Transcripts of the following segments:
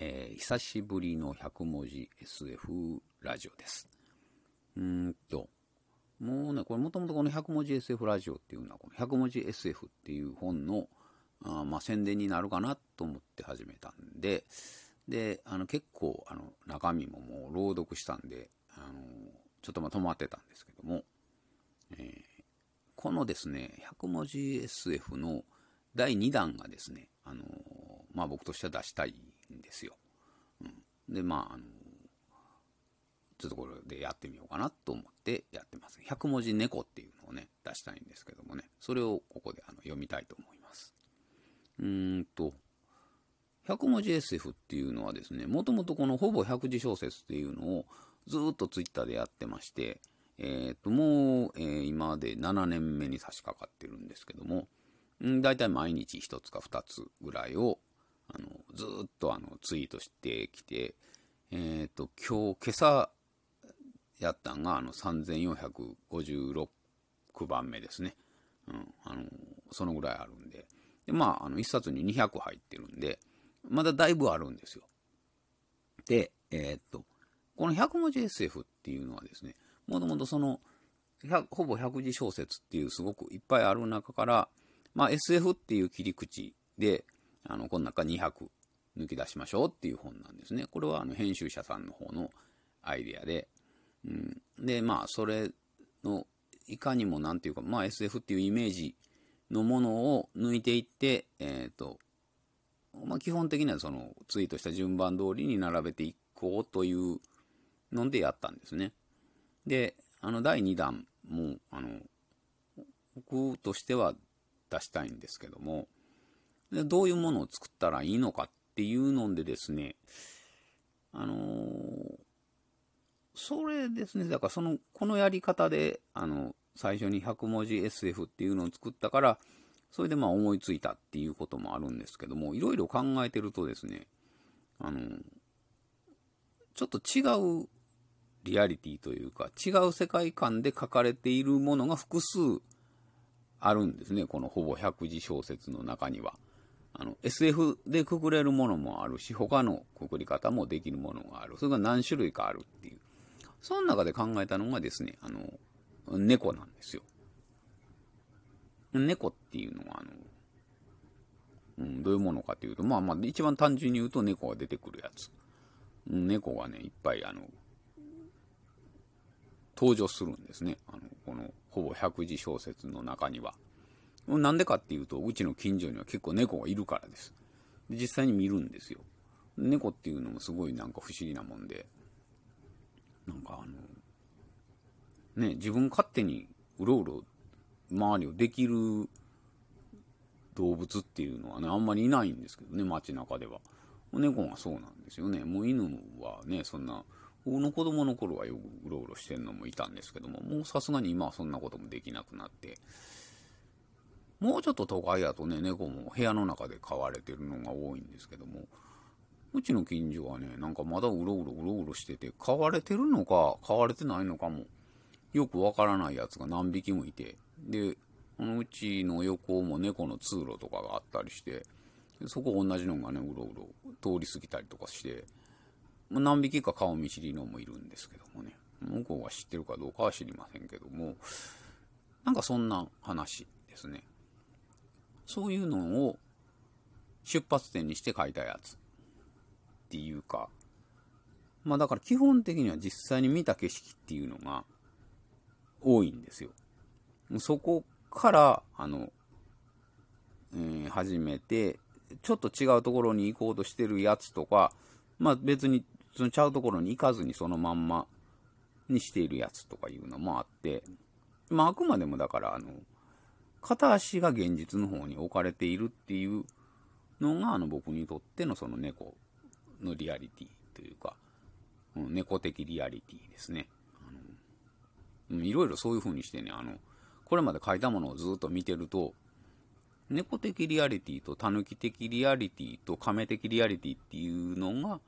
えー、久しぶりの100文字 SF ラジオです。うんと、もうね、これもともとこの100文字 SF ラジオっていうのは、この100文字 SF っていう本の、あまあ、宣伝になるかなと思って始めたんで、で、あの結構あの中身ももう朗読したんで、あのちょっとま止まってたんですけども、えー、このですね、100文字 SF の第2弾がですね、あのまあ僕としては出したいんですよ。うん、で、まあ、あのちょっとこれでやってみようかなと思ってやってます。100文字猫っていうのをね、出したいんですけどもね、それをここであの読みたいと思います。うーんと、100文字 SF っていうのはですね、もともとこのほぼ100字小説っていうのをずっとツイッターでやってまして、えっ、ー、と、もう、えー、今で7年目に差し掛かってるんですけども、ん大体毎日1つか2つぐらいを、あの、ずっとあの、ツイートしてきて、えっ、ー、と、今日、今朝やったんが、あの、3456番目ですね。うん、あの、そのぐらいあるんで。で、まあ、あの、1冊に200入ってるんで、まだだいぶあるんですよ。で、えー、っと、この100文字 SF っていうのはですね、もともとその、ほぼ100字小説っていうすごくいっぱいある中から、まあ、SF っていう切り口で、あの、この中200抜き出しましょうっていう本なんですね。これはあの編集者さんの方のアイデアで、うん、で、まあ、それの、いかにもなんていうか、まあ、SF っていうイメージのものを抜いていって、えっ、ー、と、まあ、基本的にはそのツイートした順番通りに並べていこうというのでやったんですね。で、あの、第2弾も、あの、僕としては出したいんですけども、どういうものを作ったらいいのかっていうのでですね、あのー、それですね、だからその、このやり方で、あの、最初に100文字 SF っていうのを作ったから、それでまあ思いついたっていうこともあるんですけども、いろいろ考えてるとですね、あの、ちょっと違うリアリティというか、違う世界観で書かれているものが複数あるんですね、このほぼ100字小説の中には。あの、SF でくくれるものもあるし、他のくくり方もできるものがある。それが何種類かあるっていう。その中で考えたのがですね、あの、猫なんですよ。猫っていうのは、あの、うん、どういうものかというと、まあまあ、一番単純に言うと猫が出てくるやつ。猫がね、いっぱい、あの、登場するんですね。あの、この、ほぼ100字小説の中には。なんでかっていうと、うちの近所には結構猫がいるからです。で実際に見るんですよ。猫っていうのもすごいなんか不思議なもんで、なんかあの、ね、自分勝手にうろうろ周りをできる動物っていうのはね、あんまりいないんですけどね、街中では。猫がそうなんですよね。もう犬はね、そんな、僕の子供の頃はよくうろうろしてるのもいたんですけども、もうさすがに今はそんなこともできなくなって、もうちょっと都会やとね、猫も部屋の中で飼われてるのが多いんですけども、うちの近所はね、なんかまだうろうろうろうろしてて、飼われてるのか、飼われてないのかも、よくわからないやつが何匹もいて、で、このうちの横も猫の通路とかがあったりして、そこ同じのがね、うろうろ通り過ぎたりとかして、ま、何匹か顔見知りのもいるんですけどもね、向こうが知ってるかどうかは知りませんけども、なんかそんな話ですね。そういうのを出発点にして書いたやつっていうか、まあだから基本的には実際に見た景色っていうのが多いんですよ。そこから、あの、えー、始めて、ちょっと違うところに行こうとしてるやつとか、まあ別にそのちゃうところに行かずにそのまんまにしているやつとかいうのもあって、まああくまでもだからあの、片足が現実の方に置かれているっていうのがあの僕にとってのその猫のリアリティというか、うん、猫的リアリティですね。あのいろいろそういう風にしてね、あの、これまで書いたものをずっと見てると、猫的リアリティと狸的リアリティと亀的リアリティっていうのが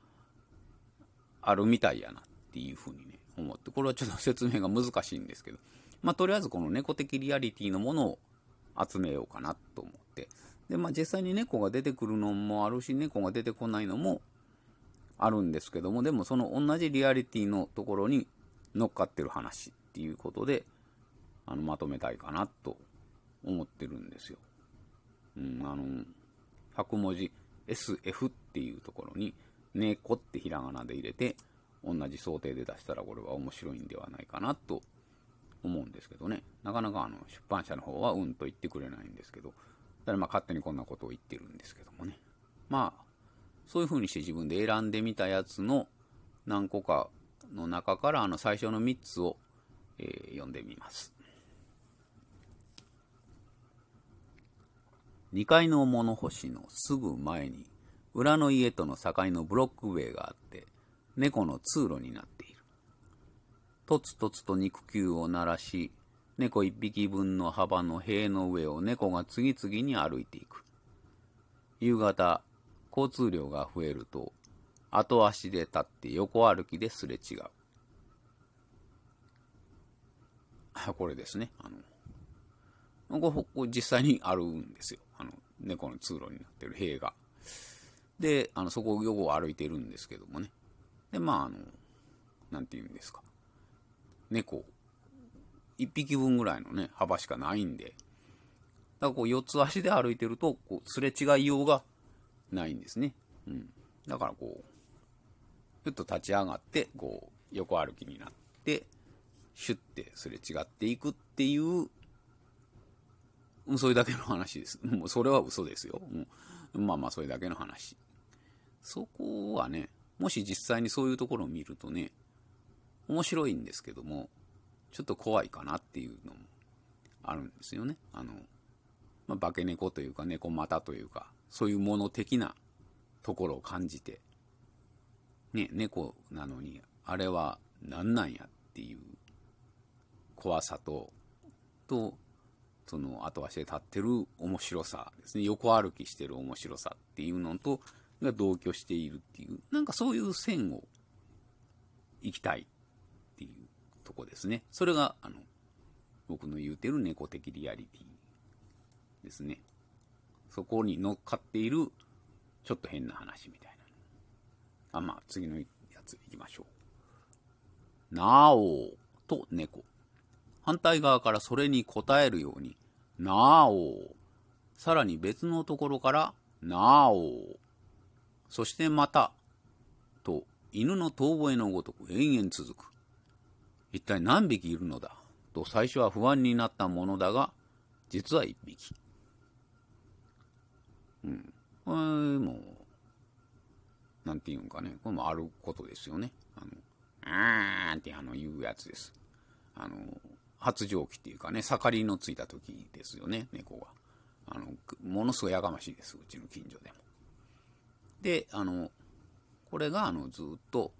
あるみたいやなっていうふうにね、思って、これはちょっと説明が難しいんですけど、まあ、とりあえずこの猫的リアリティのものを集めようかなと思って、で、まあ、実際に猫が出てくるのもあるし、猫が出てこないのもあるんですけども、でもその同じリアリティのところに乗っかってる話っていうことで、あの、まとめたいかなと思ってるんですよ。うん、あの、100文字 SF っていうところに、猫ってひらがなで入れて、同じ想定で出したらこれは面白いんではないかなと思うんですけどね。なかなかあの出版社の方はうんと言ってくれないんですけど、だからまあ勝手にこんなことを言ってるんですけどもね。まあ、そういう風にして自分で選んでみたやつの何個かの中からあの最初の3つを、えー、読んでみます。2階の物干しのすぐ前に裏の家との境のブロック塀があって猫の通路になっている。とつとつと肉球を鳴らし、猫一匹分の幅の塀の上を猫が次々に歩いていく。夕方、交通量が増えると、後足で立って横歩きですれ違う。これですね。あの、ここ実際にあるんですよ。あの、猫の通路になってる塀が。で、あの、そこを横歩いてるんですけどもね。で、まあ、あの、なんて言うんですか。猫、1匹分ぐらいのね、幅しかないんで、だからこう、四つ足で歩いてると、こう、すれ違いようがないんですね。うん。だからこう、ふっと立ち上がって、こう、横歩きになって、シュッてすれ違っていくっていう、それだけの話です。もうそれは嘘ですよ。うん、まあまあ、それだけの話。そこはね、もし実際にそういうところを見るとね、面白いんですけども、ちょっと怖いかなっていうのもあるんですよね。あの、まあ、化け猫というか猫股というか、そういうもの的なところを感じて、ね、猫なのに、あれは何なんやっていう怖さと、と、その後足で立ってる面白さですね。横歩きしてる面白さっていうのと、が同居しているっていう、なんかそういう線を行きたいとこですね。それが、あの、僕の言うてる猫的リアリティですね。そこに乗っかっている、ちょっと変な話みたいな。あ、まあ、次のやつ行きましょう。なおと猫。反対側からそれに答えるように、なおさらに別のところから、なおそしてまた、と犬の遠吠えのごとく延々続く。一体何匹いるのだ？と最初は不安になったものだが、実は一匹。うん。これも、なんていうんかね、これもあることですよね。あの、あーんってあの言うやつです。あの、発情期っていうかね、盛りのついた時ですよね、猫が。あの、ものすごいやがましいです、うちの近所でも。で、あの、これが、あの、ずっと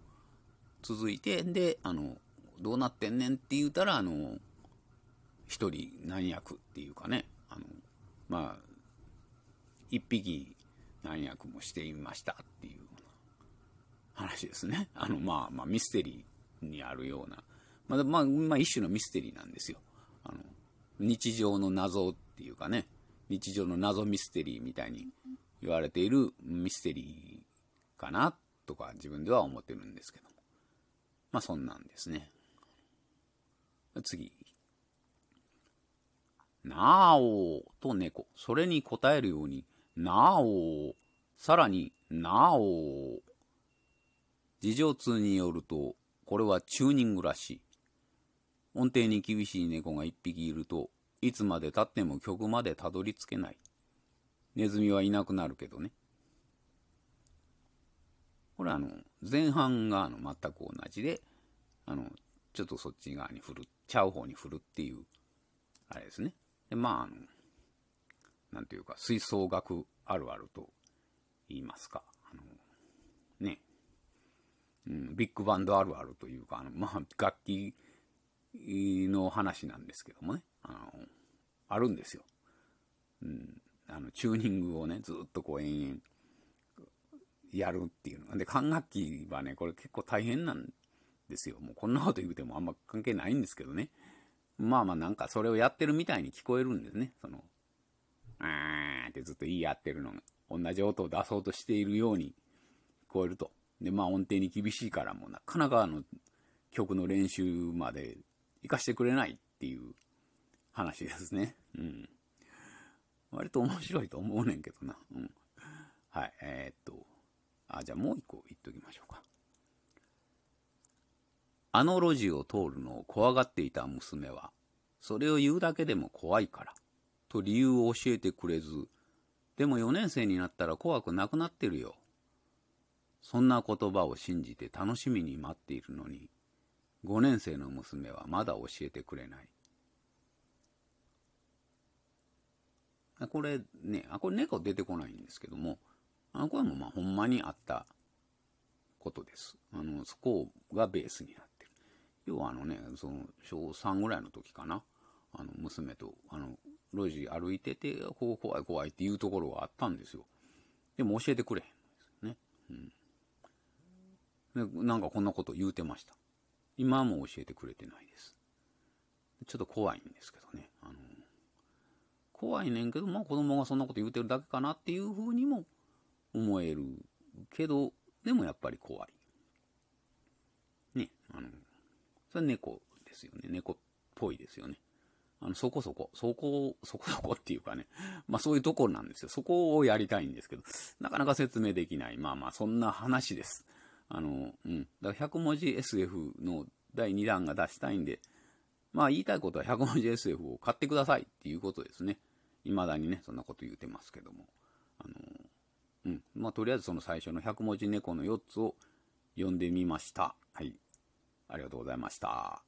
続いて、で、あの、どうなってんねんって言うたら、あの、一人何役っていうかね、あの、まあ、一匹何役もしていましたっていう話ですね。あの、まあ、まあ、ミステリーにあるような、まあ、まあ、まあ、一種のミステリーなんですよ。あの、日常の謎っていうかね、日常の謎ミステリーみたいに言われているミステリーかなとか自分では思ってるんですけども。まあそんなんですね。次。なおと猫。それに答えるように、なおさらに、なお事情通によると、これはチューニングらしい。音程に厳しい猫が一匹いるといつまでたっても曲までたどり着けない。ネズミはいなくなるけどね。これあの、前半があの全く同じで、あの、ちょっとそっち側に振るっ、ちゃう方に振るっていう、あれですね。で、まああの、なんていうか、吹奏楽あるあると言いますか。あの、ね、うん、ビッグバンドあるあるというか、あの、まあ、楽器の話なんですけどもね、あの、あるんですよ。うん、あの、チューニングをね、ずっとこう延々やるっていうの。で、管楽器はね、これ結構大変なんですよ。もうこんなこと言うてもあんま関係ないんですけどね。まあまあなんかそれをやってるみたいに聞こえるんですね。その、あーってずっと言い合ってるのが、同じ音を出そうとしているように聞こえると。で、まあ音程に厳しいからもうなかなかあの曲の練習まで行かしてくれないっていう話ですね。うん。割と面白いと思うねんけどな。うん。はい、えー、っと、あ、じゃあもう一個言っときましょうか。あの路地を通るのを怖がっていた娘は、それを言うだけでも怖いから、と理由を教えてくれず、でも4年生になったら怖くなくなってるよ。そんな言葉を信じて楽しみに待っているのに、5年生の娘はまだ教えてくれない。これね、あ、これ猫出てこないんですけども、あこれもまあほんまにあったことです。あの、そこがベースになって。要はあのね、その、小3ぐらいの時かな。あの、娘と、あの、路地歩いてて、ここ怖い怖いっていうところがあったんですよ。でも教えてくれへんね。うん。で、なんかこんなこと言うてました。今も教えてくれてないです。ちょっと怖いんですけどね。あの、怖いねんけど、まあ子供がそんなこと言うてるだけかなっていうふうにも思えるけど、でもやっぱり怖い。ね、あの、それ猫ですよね。猫っぽいですよね。あの、そこそこ、そこ、そこそこ っていうかね、まあそういうところなんですよ。そこをやりたいんですけど、なかなか説明できない。まあまあ、そんな話です。あの、うん。だから100文字 SF の第2弾が出したいんで、まあ言いたいことは100文字 SF を買ってくださいっていうことですね。未だにね、そんなこと言うてますけども。あの、うん。まあ、とりあえずその最初の100文字猫の4つを読んでみました。はい。ありがとうございました。